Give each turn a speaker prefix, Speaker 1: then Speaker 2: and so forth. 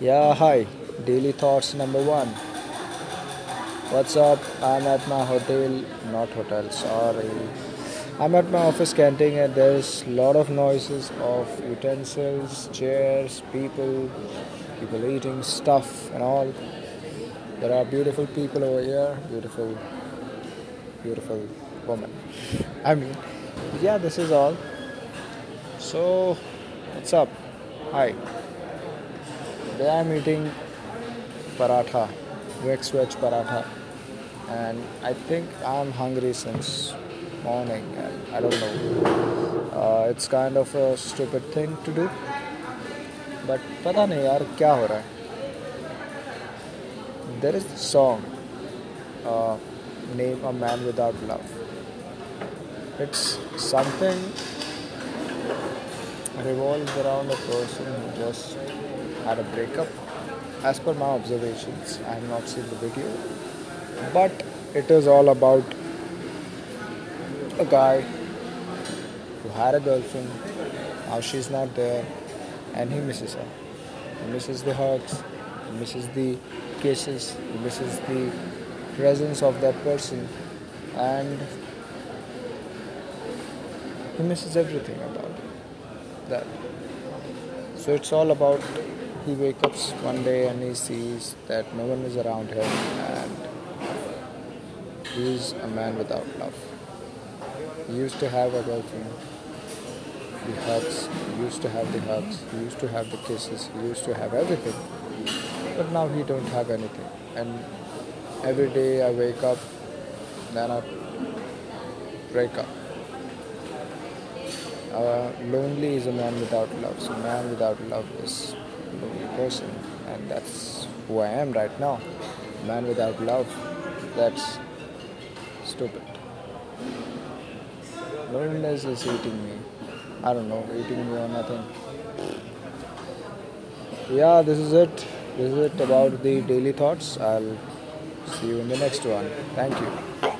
Speaker 1: Yeah, hi. Daily thoughts number one. What's up? I'm at my hotel, not hotel, sorry. I'm at my office canteen and there's a lot of noises of utensils, chairs, people, people eating stuff and all. There are beautiful people over here, beautiful, beautiful woman. I mean, yeah, this is all. So, what's up? Hi. Today I'm eating paratha, mixed veg paratha, and I think I'm hungry since morning, and I don't know. Uh, it's kind of a stupid thing to do, but पता नहीं यार क्या हो रहा है. There is this song, uh, name a man without love. It's something revolves around a person who just had a breakup. As per my observations, I have not seen the video, but it is all about a guy who had a girlfriend, now she's not there, and he misses her. He misses the hugs, he misses the kisses, he misses the presence of that person, and he misses everything about that. So it's all about he wakes up one day and he sees that no one is around him and he is a man without love. He used to have a girlfriend, the hugs, he used to have the hugs, he used to have the kisses, he used to have everything. But now he don't have anything. And every day I wake up, then I break up. Uh, lonely is a man without love. So man without love is person, and that's who I am right now. Man without love. That's stupid. Loneliness is eating me. I don't know, eating me or nothing. Yeah, this is it. This is it about the daily thoughts. I'll see you in the next one. Thank you.